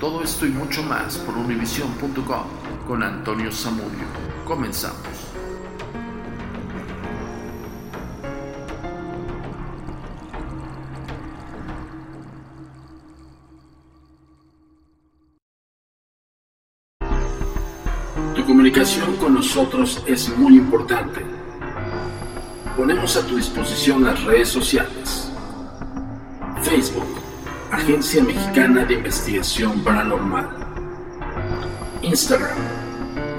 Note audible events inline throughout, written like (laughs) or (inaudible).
Todo esto y mucho más por univision.com con Antonio Samudio. Comenzamos. Tu comunicación con nosotros es muy importante. Ponemos a tu disposición las redes sociales. Facebook Agencia Mexicana de Investigación Paranormal. Instagram,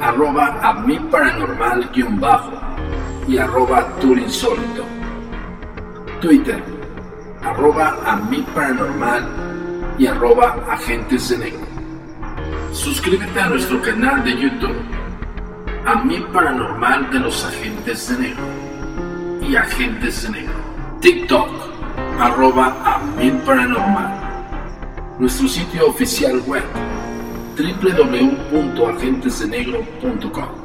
arroba a mi paranormal-bajo y arroba turinsólito. Twitter, arroba a paranormal y arroba agentes de negro. Suscríbete a nuestro canal de YouTube, a mi paranormal de los agentes de negro y agentes de negro. TikTok, arroba a mi paranormal nuestro sitio oficial web www.agentesdenegro.com.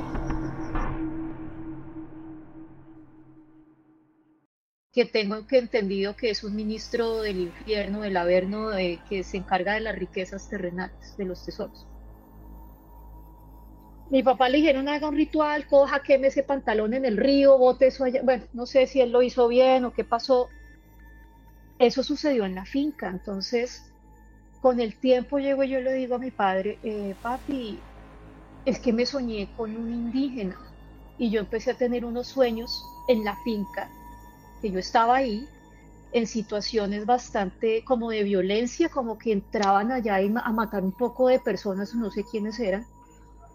que tengo entendido que es un ministro del infierno, del averno, que se encarga de las riquezas terrenales, de los tesoros. Mi papá le dijeron haga un ritual, coja, queme ese pantalón en el río, bote eso allá. Bueno, no sé si él lo hizo bien o qué pasó. Eso sucedió en la finca, entonces con el tiempo llego y yo le digo a mi padre, eh, papi, es que me soñé con un indígena y yo empecé a tener unos sueños en la finca, que yo estaba ahí, en situaciones bastante como de violencia, como que entraban allá a matar un poco de personas, no sé quiénes eran,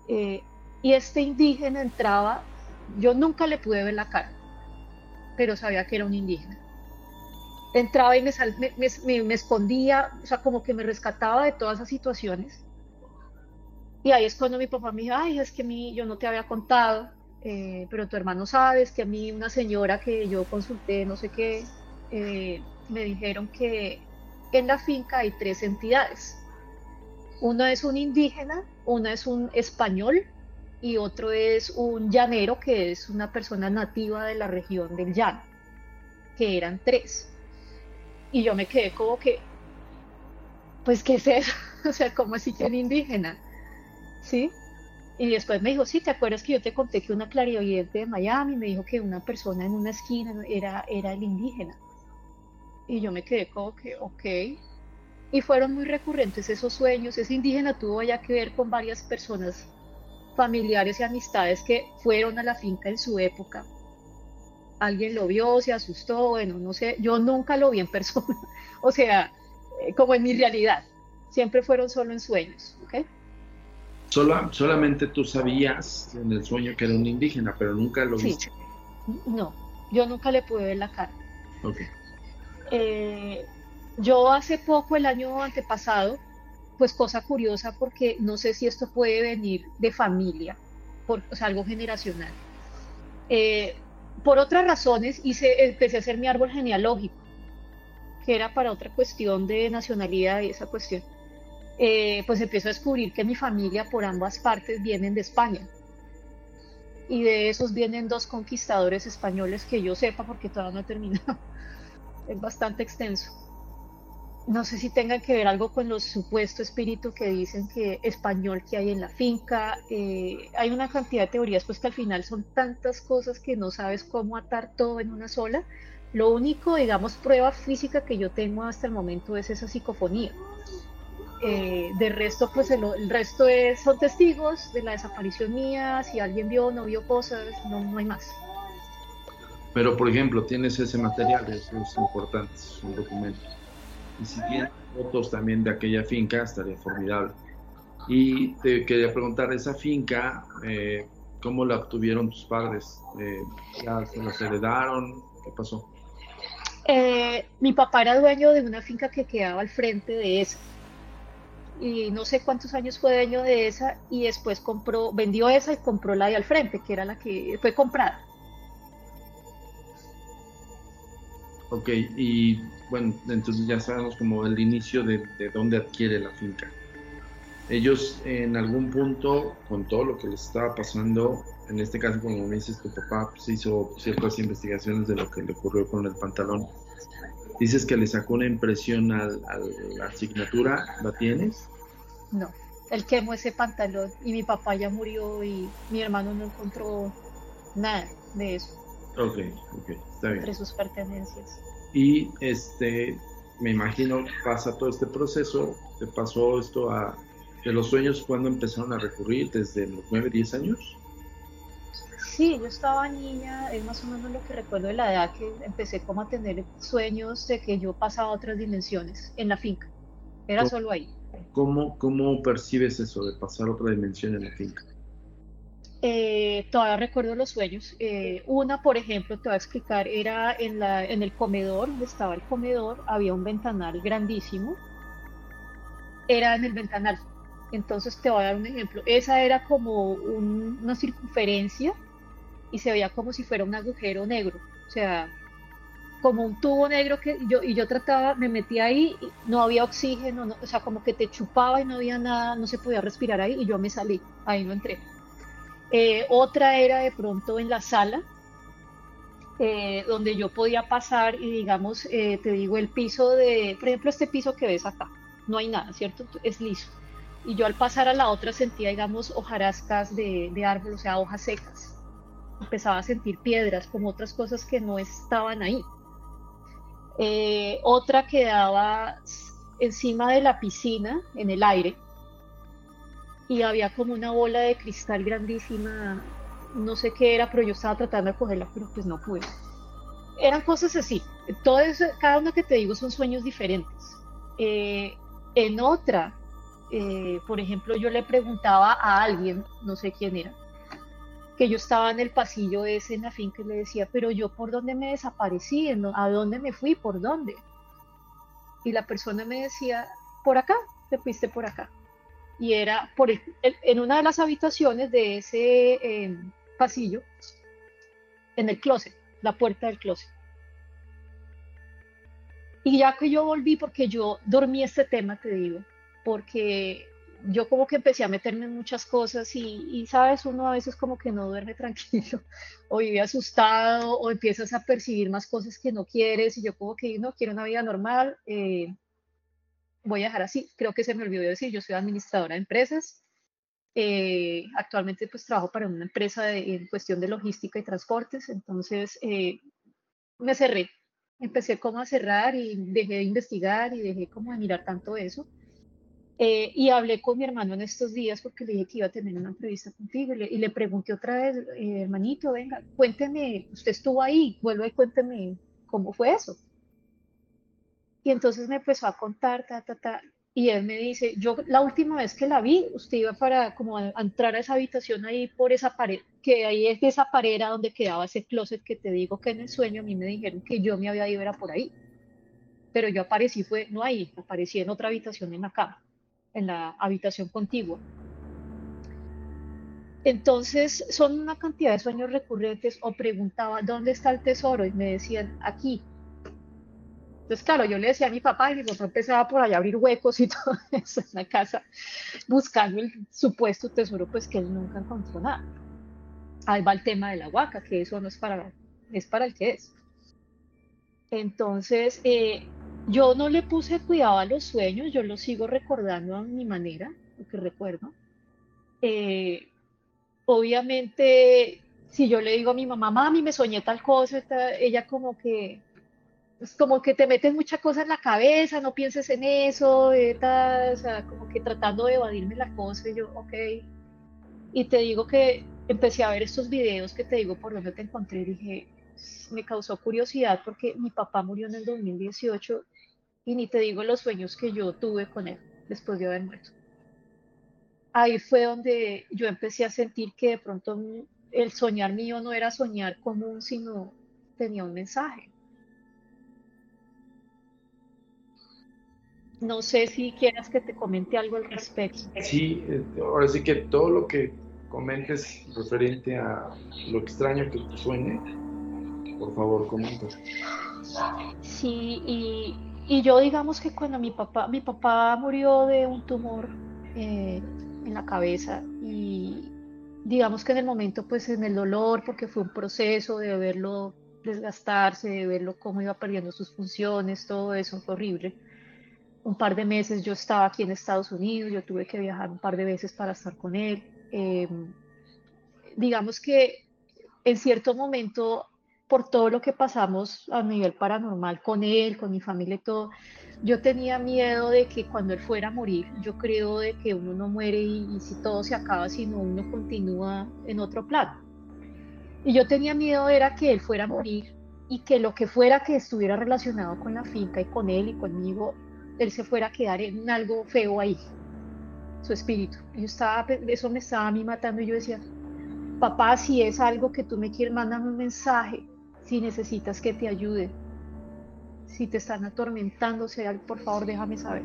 eh, y este indígena entraba, yo nunca le pude ver la cara, pero sabía que era un indígena entraba y me, escondía, o sea, como que me rescataba de todas esas situaciones. Y ahí es cuando mi papá me dijo, ay, es que mí yo no te había contado, eh, pero tu hermano sabe, es que a mí una señora que yo consulté, no sé qué, eh, me dijeron que en la finca hay tres entidades. Una es un indígena, una es un español y otro es un llanero, que es una persona nativa de la región del llano, que eran tres. Y yo me quedé como que, pues, ¿qué es eso? (laughs) o sea, ¿cómo así que un indígena? ¿Sí? Y después me dijo, sí, ¿te acuerdas que yo te conté que una clarividente de Miami me dijo que una persona en una esquina era, era el indígena? Y yo me quedé como que, ok. Y fueron muy recurrentes esos sueños. Ese indígena tuvo ya que ver con varias personas familiares y amistades que fueron a la finca en su época alguien lo vio, se asustó, bueno, no sé, yo nunca lo vi en (laughs) persona, o sea, eh, como en mi realidad, siempre fueron solo en sueños, ¿ok? solamente tú sabías en el sueño que era un indígena, pero nunca lo viste. No, yo nunca le pude ver la cara. Ok. Eh, yo hace poco, el año antepasado, pues cosa curiosa porque no sé si esto puede venir de familia, por, o sea, algo generacional. Eh, por otras razones hice, empecé a hacer mi árbol genealógico, que era para otra cuestión de nacionalidad y esa cuestión. Eh, pues empiezo a descubrir que mi familia por ambas partes vienen de España. Y de esos vienen dos conquistadores españoles que yo sepa porque todavía no he terminado. (laughs) es bastante extenso no sé si tengan que ver algo con los supuestos espíritus que dicen que español que hay en la finca. Eh, hay una cantidad de teorías, pues que al final son tantas cosas que no sabes cómo atar todo en una sola. Lo único, digamos, prueba física que yo tengo hasta el momento es esa psicofonía. Eh, de resto, pues el, resto es, son testigos de la desaparición mía, si alguien vio o no vio cosas, no, no hay más. Pero, por ejemplo, tienes ese material, eso es importante, es un documento. Y si tienes fotos también de aquella finca, estaría formidable. Y te quería preguntar, esa finca, eh, ¿cómo la obtuvieron tus padres? Eh, ¿Ya se la heredaron? ¿Qué pasó? Eh, mi papá era dueño de una finca que quedaba al frente de esa. Y no sé cuántos años fue dueño de esa y después compró, vendió esa y compró la de al frente, que era la que fue comprada. Ok, y bueno, entonces ya sabemos como el inicio de, de dónde adquiere la finca. Ellos en algún punto, con todo lo que les estaba pasando, en este caso, como me dices, tu papá pues, hizo ciertas investigaciones de lo que le ocurrió con el pantalón. Dices que le sacó una impresión a la asignatura, ¿la tienes? No, él quemó ese pantalón y mi papá ya murió y mi hermano no encontró nada de eso. Ok, ok, está bien. Entre sus pertenencias. Y este, me imagino, pasa todo este proceso, te pasó esto a, de los sueños, ¿cuándo empezaron a recurrir? ¿Desde los 9, 10 años? Sí, yo estaba niña, es más o menos lo que recuerdo de la edad que empecé como a tener sueños de que yo pasaba a otras dimensiones en la finca. Era solo ahí. ¿Cómo, ¿Cómo percibes eso de pasar a otra dimensión en la finca? Eh, todavía recuerdo los sueños. Eh, una, por ejemplo, te voy a explicar, era en, la, en el comedor, donde estaba el comedor, había un ventanal grandísimo. Era en el ventanal. Entonces te voy a dar un ejemplo. Esa era como una circunferencia y se veía como si fuera un agujero negro. O sea, como un tubo negro que yo, y yo trataba, me metía ahí, no había oxígeno, o sea, como que te chupaba y no había nada, no se podía respirar ahí y yo me salí, ahí no entré. Eh, otra era de pronto en la sala, eh, donde yo podía pasar y digamos, eh, te digo, el piso de, por ejemplo, este piso que ves acá, no hay nada, ¿cierto? Es liso. Y yo al pasar a la otra sentía, digamos, hojarascas de, de árbol, o sea, hojas secas. Empezaba a sentir piedras, como otras cosas que no estaban ahí. otra quedaba encima de la piscina, en el aire, y había como una bola de cristal grandísima, no sé qué era, pero yo estaba tratando de cogerla, pero pues no pude. Eran cosas así. Todo eso, cada uno que te digo son sueños diferentes. Eh, en otra, eh, por ejemplo, yo le preguntaba a alguien, no sé quién era, que yo estaba en el pasillo ese en la finca y le decía, pero yo por dónde me desaparecí, a dónde me fui, por dónde. Y la persona me decía, por acá, te fuiste por acá y era por en una de las habitaciones de ese eh, pasillo, en el closet, la puerta del closet. Y ya que yo volví, porque yo dormí este tema, te digo, porque yo como que empecé a meterme en muchas cosas y, sabes, uno a veces como que no duerme (laughs) tranquilo o vive asustado o empiezas a percibir más cosas que no quieres y yo como que no quiero una vida normal, eh, voy a dejar así. Creo que se me olvidó decir, yo soy administradora de empresas. Eh, actualmente pues trabajo para una empresa en cuestión de logística y transportes, entonces eh, me cerré, empecé como a cerrar y dejé de investigar y dejé como de mirar tanto eso. Eh, y hablé con mi hermano en estos días porque le dije que iba a tener una entrevista contigo y le, y le pregunté otra vez, hermanito, venga, cuénteme, usted estuvo ahí, vuelva y cuénteme cómo fue eso. Y entonces me empezó a contar, ta, ta, ta, y él me dice, yo la última vez que la vi, usted iba para como a, entrar a esa habitación ahí por esa pared, que ahí es de esa pared donde quedaba ese closet que te digo que en el sueño a mí me dijeron que yo me había ido era por ahí. Pero yo aparecí fue, no ahí, aparecí en otra habitación en la cama, en la habitación contigua. Entonces son una cantidad de sueños recurrentes o preguntaba, ¿dónde está el tesoro? Y me decían, aquí. Entonces, claro, yo le decía a mi papá y mi papá empezaba por allá a abrir huecos y (laughs) todo eso en la casa, buscando el supuesto tesoro, pues que él nunca encontró nada. Ahí va el tema de la huaca, que eso no es para, es para el que es. Entonces, eh, yo no le puse cuidado a los sueños, yo los sigo recordando a mi manera, lo que recuerdo. Eh, obviamente, si yo le digo a mi mamá, mami, me soñé tal cosa, ella como que es como que te metes mucha cosa en la cabeza, no pienses en eso, o sea, como que tratando de evadirme la cosa, y yo, ok. Y te digo que empecé a ver estos videos que te digo por donde te encontré, dije, me causó curiosidad porque mi papá murió en el 2018 y ni te digo los sueños que yo tuve con él después de haber muerto. Ahí fue donde yo empecé a sentir que de pronto el soñar mío no era soñar común, sino tenía un mensaje. No sé si quieras que te comente algo al respecto. Sí, eh, ahora sí que todo lo que comentes referente a lo extraño que te suene, por favor, comenta. Sí, y, y, yo digamos que cuando mi papá, mi papá murió de un tumor eh, en la cabeza y digamos que en el momento, pues en el dolor, porque fue un proceso de verlo desgastarse, de verlo cómo iba perdiendo sus funciones, todo eso fue horrible. Un par de meses yo estaba aquí en Estados Unidos, yo tuve que viajar un par de veces para estar con él. Em, digamos que en cierto momento, por todo lo que pasamos a nivel paranormal con él, con mi familia y todo, yo tenía miedo de que cuando él fuera a morir, yo creo de que uno no muere y, si todo se acaba, sino uno continúa en otro plano. Y yo tenía miedo era que él fuera a morir y que lo que fuera que estuviera relacionado con la finca y con él y conmigo, él se fuera a quedar en algo feo ahí, su espíritu. Yo eso me estaba a mí matando y yo decía, papá, si es algo que tú me quieres, mándame un mensaje, si necesitas que te ayude, si te están atormentando, por favor déjame saber.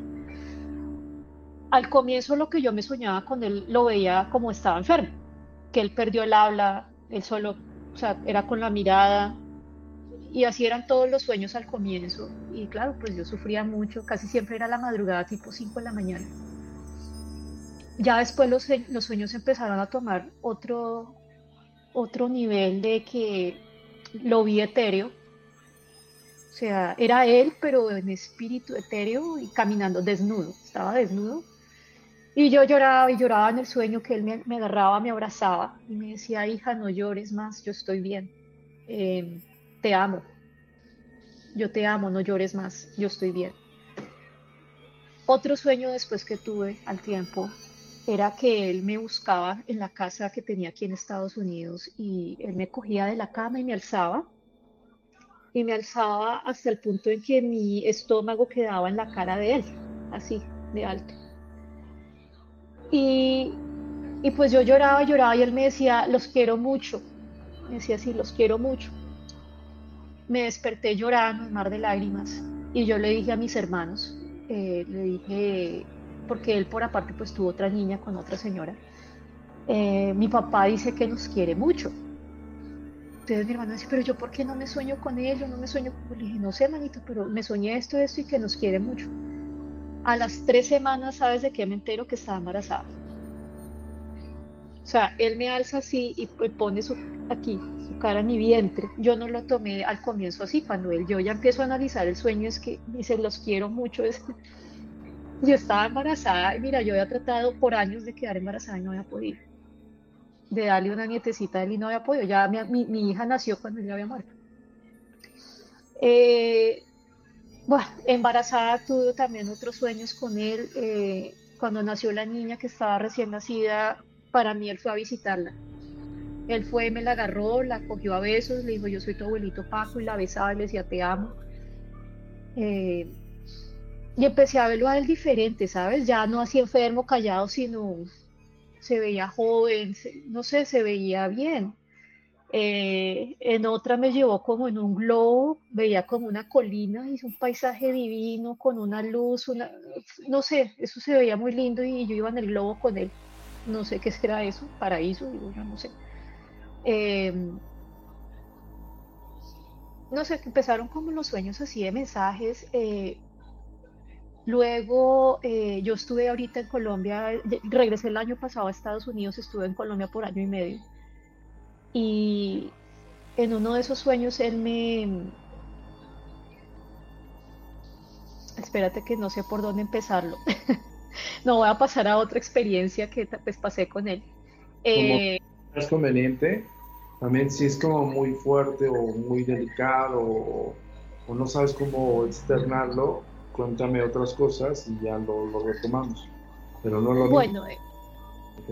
Al comienzo lo que yo me soñaba con él lo veía como estaba enfermo, que él perdió el habla, él solo, o sea, era con la mirada, y así eran todos los sueños al comienzo. Y claro, pues yo sufría mucho, casi siempre era la madrugada, tipo 5 de la mañana. Ya después los, los sueños empezaron a tomar otro, otro nivel de que lo vi etéreo, o sea, era él, pero en espíritu etéreo y caminando desnudo, estaba desnudo. Y yo lloraba y lloraba en el sueño que él me, agarraba, me abrazaba y me decía, hija, no llores más, yo estoy bien, em, te amo, yo te amo, no llores más, yo estoy bien. Otro sueño después que tuve al tiempo era que él me buscaba en la casa que tenía aquí en Estados Unidos y él me cogía de la cama y me alzaba y me alzaba hasta el punto en que mi estómago quedaba en la cara de él, así, de alto. Y, y pues yo lloraba, lloraba y él me decía, los quiero mucho. Me decía así, los quiero mucho. Me desperté llorando, en mar de lágrimas, y yo le dije a mis hermanos, eh, le dije, porque él por aparte pues tuvo otra niña con otra señora, eh, mi papá dice que nos quiere mucho entonces mi hermano dice, pero yo por qué no me sueño con él, yo no me sueño con él. Le dije, no sé, manito, pero me soñé esto, esto y que nos quiere mucho. A las tres semanas, ¿sabes de qué me entero? Que estaba embarazada. O sea, él me alza así y pone su, aquí, su cara en mi vientre. Yo no lo tomé al comienzo así, cuando él, yo ya empiezo a analizar el sueño, es que dice, los quiero mucho. (laughs) Yo estaba embarazada y mira, yo había tratado por años de quedar embarazada y no había podido de darle una nietecita él y no había podido. Ya mi, mi, hija nació cuando él ya había muerto. Eh, bueno, embarazada tuve también otros sueños con él. Eh, cuando nació la niña que estaba recién nacida, para mí él fue a visitarla. Él fue, me la agarró, la cogió a besos, le dijo, yo soy tu abuelito Paco, y la besaba y le decía, te amo. Eh, y empecé a verlo a él diferente, ¿sabes? Ya no así enfermo, callado, sino se veía joven, no sé, se veía bien. Eh, en otra me llevó como en un globo, veía como una colina, y un paisaje divino con una luz, una, no sé, eso se veía muy lindo y yo iba en el globo con él. No sé qué será eso, paraíso, digo, yo no sé. Em, no sé, empezaron como los sueños así de mensajes. Eh, Luego eh, yo estuve ahorita en Colombia, regresé el año pasado a Estados Unidos, estuve en Colombia por año y medio. Y en uno de esos sueños él me... Espérate que no sé por dónde empezarlo. (laughs) no voy a pasar a otra experiencia que pues pasé con él. Eh, es conveniente, también si es como muy fuerte o muy delicado o no sabes cómo externarlo, cuéntame otras cosas y ya lo, lo retomamos. Pero no lo Bueno, eh,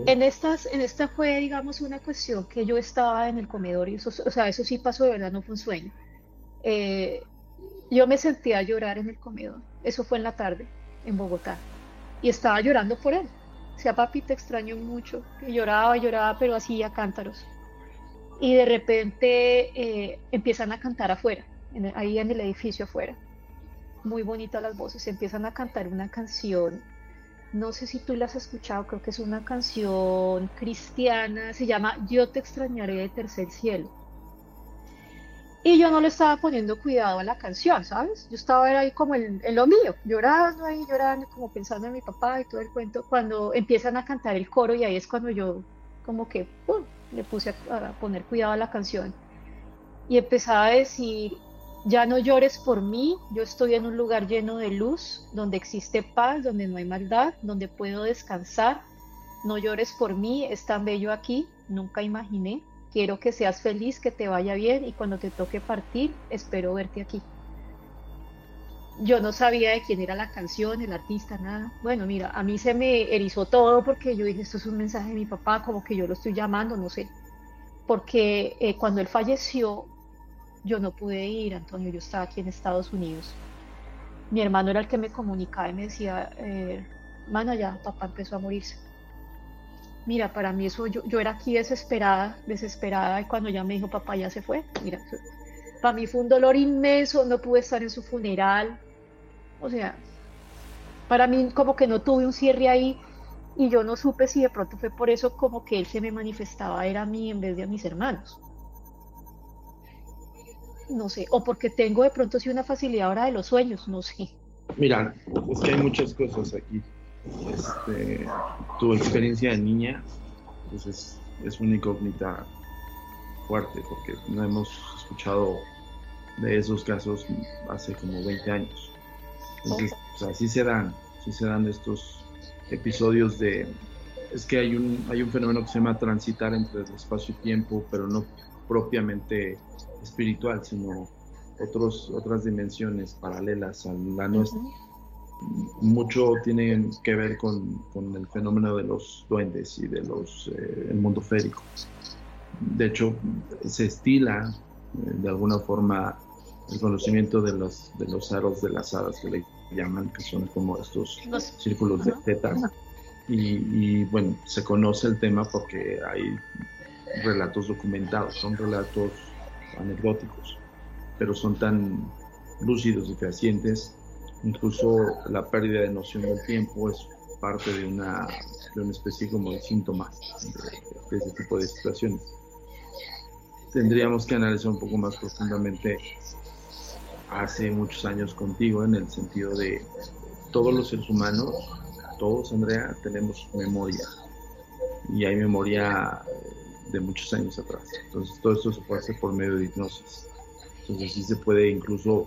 en estas, en esta fue, digamos, una cuestión que yo estaba en el comedor y eso, o sea, eso sí pasó de verdad, no fue un sueño. Eh, yo me sentía a llorar en el comedor. Eso fue en la tarde, en Bogotá. Y estaba llorando por él. O sea, papi, te extraño mucho. Lloraba, lloraba, pero así a cántaros. Y de repente eh, empiezan a cantar afuera, ahí en el edificio afuera. Muy bonitas las voces. Empiezan a cantar una canción. No sé si tú la has escuchado, creo que es una canción cristiana. Se llama Yo te extrañaré de tercer cielo y yo no le estaba poniendo cuidado a la canción, ¿sabes? Yo estaba ahí como en, lo mío, llorando ahí, llorando, como pensando en mi papá y todo el cuento, cuando empiezan a cantar el coro y ahí es cuando yo como que le puse a, poner cuidado a la canción. Y empezaba a decir, ya no llores por mí, yo estoy en un lugar lleno de luz, donde existe paz, donde no hay maldad, donde puedo descansar, no llores por mí, es tan bello aquí, nunca imaginé quiero que seas feliz, que te vaya bien y cuando te toque partir, espero verte aquí. Yo no sabía de quién era la canción, el artista, nada. Bueno, mira, a mí se me erizó todo porque yo dije, esto es un mensaje de mi papá, como que yo lo estoy llamando, no sé. Porque eh, cuando él falleció, yo no pude ir, Antonio, yo estaba aquí en Estados Unidos. Mi hermano era el que me comunicaba y me decía, eh, ya, papá empezó a morirse mira, para mí eso, yo, yo era aquí desesperada, desesperada, y cuando ya me dijo, papá ya se fue, mira, para mí fue un dolor inmenso, no pude estar en su funeral, o sea, para mí como que no tuve un cierre ahí, y yo no supe si de pronto fue por eso como que él se me manifestaba, era a mí en vez de a mis hermanos. No sé, o porque tengo de pronto sí una facilidad ahora de los sueños, no sé. Mira, es que hay muchas cosas aquí este, tu experiencia de niña pues es, es, una incógnita fuerte porque no hemos escuchado de esos casos hace como 20 años. Entonces, así se dan, así se dan estos episodios de es que hay un hay un fenómeno que se llama transitar entre el espacio y tiempo, pero no propiamente espiritual, sino otros otras dimensiones paralelas a la nuestra mucho tiene que ver con, el fenómeno de los duendes y de los eh, el mundo férico. De hecho, se estila eh, de alguna forma el conocimiento de los de los aros de las hadas que le llaman, que son como estos círculos de tetas. Y, y, bueno, se conoce el tema porque hay relatos documentados, son relatos anecdóticos, pero son tan lúcidos y fehacientes Incluso la pérdida de noción del tiempo es parte de una, de una especie como de síntoma de, ese tipo de situaciones. Tendríamos que analizar un poco más profundamente hace muchos años contigo en el sentido de todos los seres humanos, todos Andrea, tenemos memoria y hay memoria de muchos años atrás. Entonces todo esto se puede hacer por medio de hipnosis. Entonces sí se puede incluso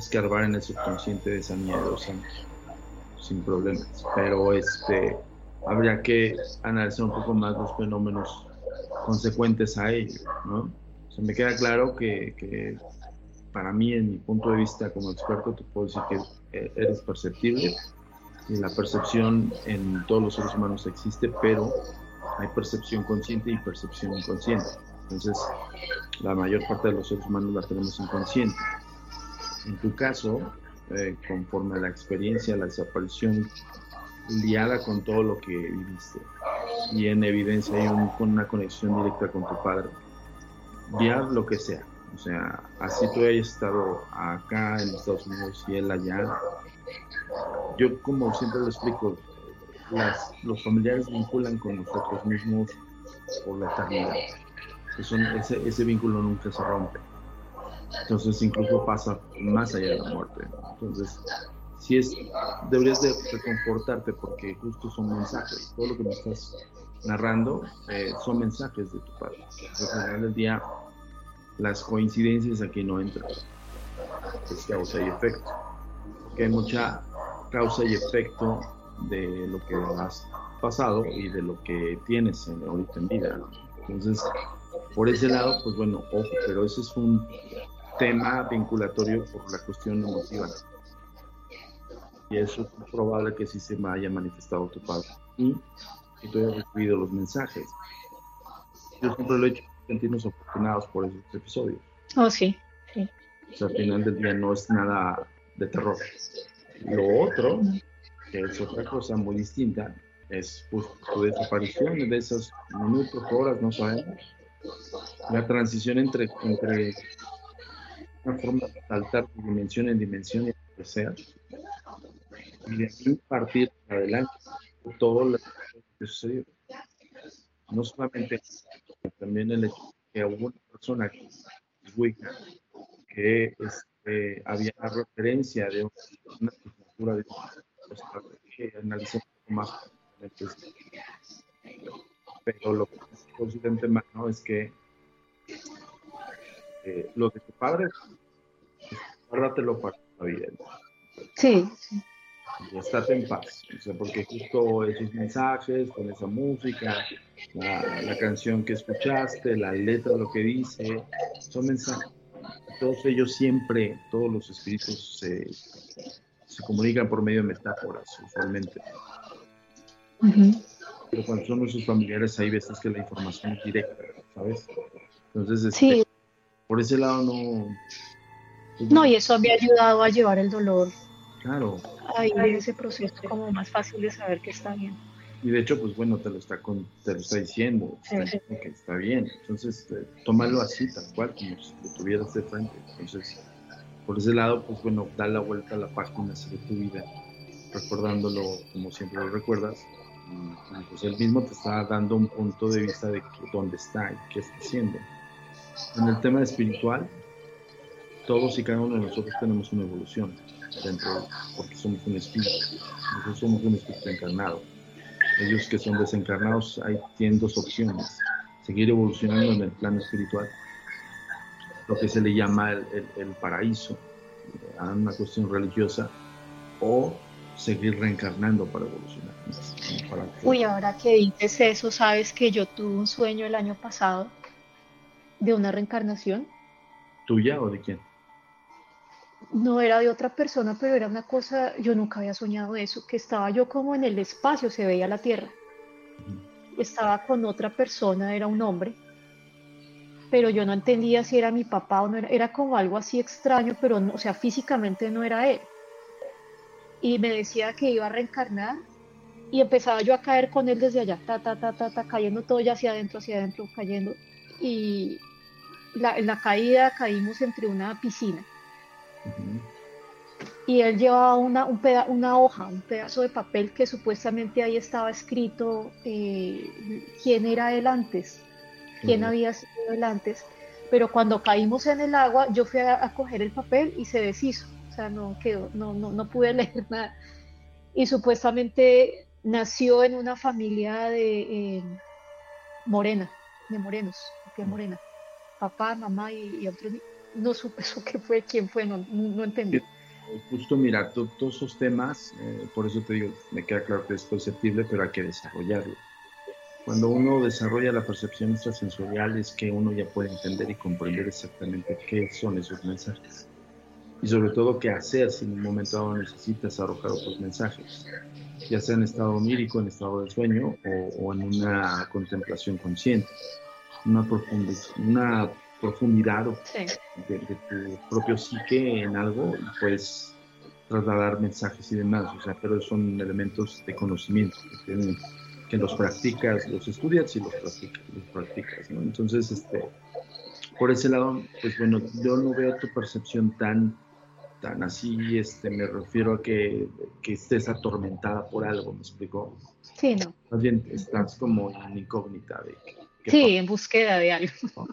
escarbar en el subconsciente de esa dos años sin problemas. Pero este habría que analizar un poco más los fenómenos consecuentes a ello, ¿no? O me queda claro que, que, para mí, en mi punto de vista como experto, te puedo decir que eres perceptible y la percepción en todos los seres humanos existe, pero hay percepción consciente y percepción inconsciente. Entonces, la mayor parte de los seres humanos la tenemos inconsciente en tu caso, eh, conforme a la experiencia, la desaparición liada con todo lo que viviste y en evidencia hay con una conexión directa con tu padre, ya lo que sea. O sea, así tú hayas estado acá en Estados Unidos y él allá. Yo, como siempre lo explico, las, los familiares vinculan con nosotros mismos por la eternidad. ese, ese vínculo nunca se rompe. Entonces incluso pasa más allá de la muerte. Entonces, si es, deberías de reconfortarte porque justo son mensajes. Todo lo que me estás narrando eh, son mensajes de tu padre. Al final del día, las coincidencias aquí no entran. Es causa y efecto. Porque hay mucha causa y efecto de lo que has pasado y de lo que tienes en, ahorita en vida. Entonces, por ese lado, pues bueno, ojo, pero ese es un tema vinculatorio por la cuestión emotiva. Y eso es probable que sí se me haya manifestado tu padre. Y que tú hayas recibido los mensajes. Yo siempre lo he hecho sentirnos afortunados por esos episodios. Oh, sí, sí. O sea, al final del día no es nada de terror. Lo otro, que es otra cosa muy distinta, es pues, tu desaparición de esos minutos, horas, no sabemos. La transición entre, entre una forma de saltar de dimensión en dimensión y lo que sea. Y de ahí partir adelante todo lo que sucedió. No solamente, también el hecho que hubo una persona que, que este, había una referencia de una cultura de que analizó un poco más pero lo que es consciente mano es que eh, lo de tu padre, guárdatelo para la vida. Sí, Y estate en paz, o sea, porque justo esos mensajes, con esa música, la, la canción que escuchaste, la letra, lo que dice, son mensajes. Todos ellos siempre, todos los espíritus se, se comunican por medio de metáforas, usualmente. Pero cuando son nuestros familiares, hay veces que la información es directa, ¿sabes? Entonces, este, sí. Por ese lado no. pues, No, y eso me ha ayudado a llevar el dolor Claro. ahí en ese proceso como más fácil de saber que está bien. Y de hecho, pues bueno, te lo está, con, te lo está diciendo, está Sí. que está bien. Entonces, eh, tómalo así, tal cual, como si lo tuvieras de frente. Entonces, por ese lado, pues bueno, da la vuelta a la página de tu vida, recordándolo como siempre lo recuerdas. Y, y, pues él mismo te está dando un punto de vista de que, dónde está y qué está haciendo. En el tema espiritual, todos y cada uno de nosotros tenemos una evolución dentro, porque somos un espíritu. Nosotros somos un espíritu encarnado. Ellos que son desencarnados, hay, tienen dos opciones. Seguir evolucionando en el plano espiritual, lo que se le llama el, el- paraíso, a una cuestión religiosa, o seguir reencarnando para evolucionar. Uy, ahora que dices eso, sabes que yo tuve un sueño el año pasado de una reencarnación. ¿Tuya o de quién? No era de otra persona, pero era una cosa, yo nunca había soñado eso, que estaba yo como en el espacio, se veía la Tierra. Estaba con otra persona, era un hombre, pero yo no entendía si era mi papá o no era, era como algo así extraño, pero no, o sea, físicamente no era él. Y me decía que iba a reencarnar y empezaba yo a caer con él desde allá, ta, ta, ta, ta, ta, cayendo todo ya hacia adentro, hacia adentro, cayendo. Y la, en la caída caímos entre una piscina. Y él llevaba una, un peda- una hoja, un pedazo de papel que supuestamente ahí estaba escrito eh, quién era él antes, quién había sido él antes, pero cuando caímos en el agua yo fui a, a coger el papel y se deshizo, o sea, no quedó, no, no, no pude (laughs) leer nada. Y supuestamente nació en una familia de eh, morena, de morenos, de piel morena, papá, mamá y, y otros, no supe eso qué fue, quién fue, no, no, no entendí. Justo mira, to- todos esos temas, eh, por eso te digo, me queda claro que es perceptible, pero hay que desarrollarlo. Cuando uno desarrolla la percepción extrasensorial es que uno ya puede entender y comprender exactamente qué son esos mensajes. Y sobre todo qué hacer si en un momento dado necesitas arrojar otros mensajes, ya sea en estado onírico, en estado de sueño o, o en una contemplación consciente, una, profundi- una profundidad Sí. de, de tu propio psique en algo y puedes trasladar mensajes y demás, o sea, pero son elementos de conocimiento que, tienen- que los practicas, los estudias y los practicas, los practicas, ¿no? Entonces, este, por ese lado, pues bueno, yo no veo tu percepción tan, tan así, este, me refiero a que, que estés atormentada por algo, ¿me explico? Sí, no. Más bien estás como en incógnita de qué- Sí, en búsqueda de algo.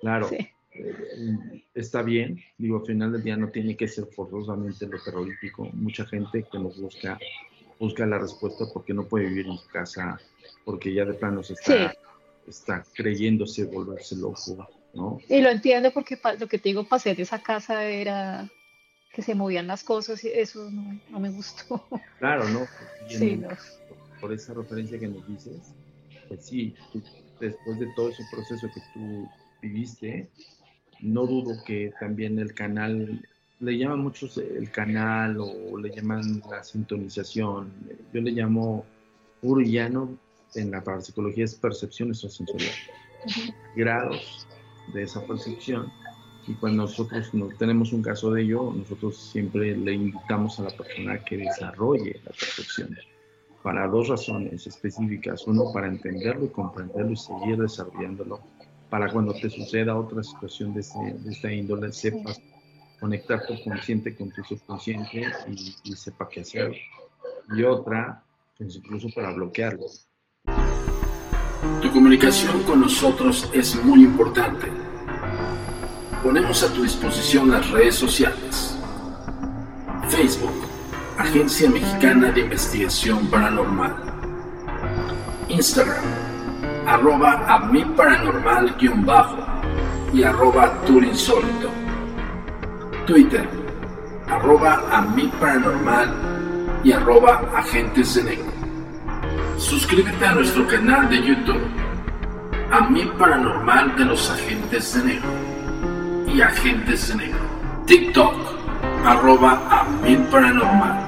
Claro, Sí. eh, está bien, digo, al final del día no tiene que ser forzosamente lo terrorífico. Mucha gente que nos busca, busca la respuesta porque no puede vivir en su casa, porque ya de plano se está, está creyéndose volverse loco, ¿no? Y lo entiendo porque lo que te digo, pasé de esa casa era que se movían las cosas y eso no, no me gustó. Claro, ¿no? Sí, no. Por esa referencia que nos dices, pues sí, tú- después de todo ese proceso que tú viviste, no dudo que también el canal, le llaman muchos el canal o le llaman la sintonización, yo le llamo puro en la parapsicología es percepción extrasensorial, grados de esa percepción. Y cuando nosotros no tenemos un caso de ello, nosotros siempre le invitamos a la persona que desarrolle la percepción para dos razones específicas. Uno, para entenderlo y comprenderlo y seguir desarrollándolo. Para cuando te suceda otra situación de, este, de esta índole, sepas conectar tu consciente con tu subconsciente y, y sepa qué hacer. Y otra, pues incluso para bloquearlo. Tu comunicación con nosotros es muy importante. Ponemos a tu disposición las redes sociales. Facebook, Agencia Mexicana de Investigación Paranormal. Instagram, arroba a mi paranormal-bajo y arroba turinsólito. Twitter, arroba a mi paranormal y arroba agentes de negro. Suscríbete a nuestro canal de YouTube, A Mi Paranormal de los Agentes de Negro y Agentes de Negro. TikTok, arroba A Mi Paranormal.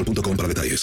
para detalles.